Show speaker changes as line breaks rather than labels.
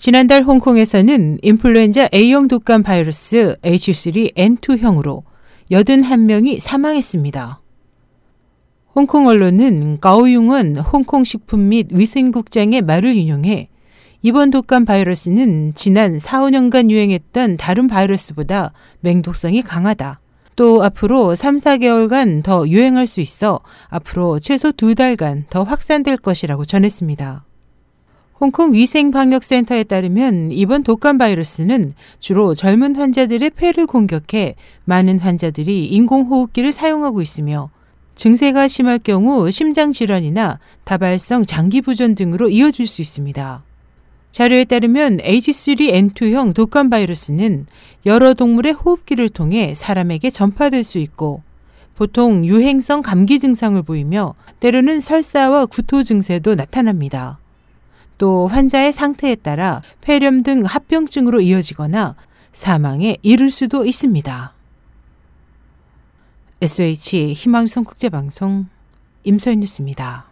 지난달 홍콩에서는 인플루엔자 A형 독감 바이러스 H3N2형으로 81명이 사망했습니다. 홍콩 언론은 가오융은 홍콩 식품 및 위생국장의 말을 인용해 이번 독감 바이러스는 지난 4, 5년간 유행했던 다른 바이러스보다 맹독성이 강하다. 또 앞으로 3, 4개월간 더 유행할 수 있어 앞으로 최소 두 달간 더 확산될 것이라고 전했습니다. 홍콩 위생방역센터에 따르면 이번 독감 바이러스는 주로 젊은 환자들의 폐를 공격해 많은 환자들이 인공호흡기를 사용하고 있으며 증세가 심할 경우 심장질환이나 다발성 장기부전 등으로 이어질 수 있습니다. 자료에 따르면 H3N2형 독감 바이러스는 여러 동물의 호흡기를 통해 사람에게 전파될 수 있고 보통 유행성 감기 증상을 보이며 때로는 설사와 구토 증세도 나타납니다. 또 환자의 상태에 따라 폐렴 등 합병증으로 이어지거나 사망에 이를 수도 있습니다. SH 희망성 국제방송 임서인 뉴스입니다.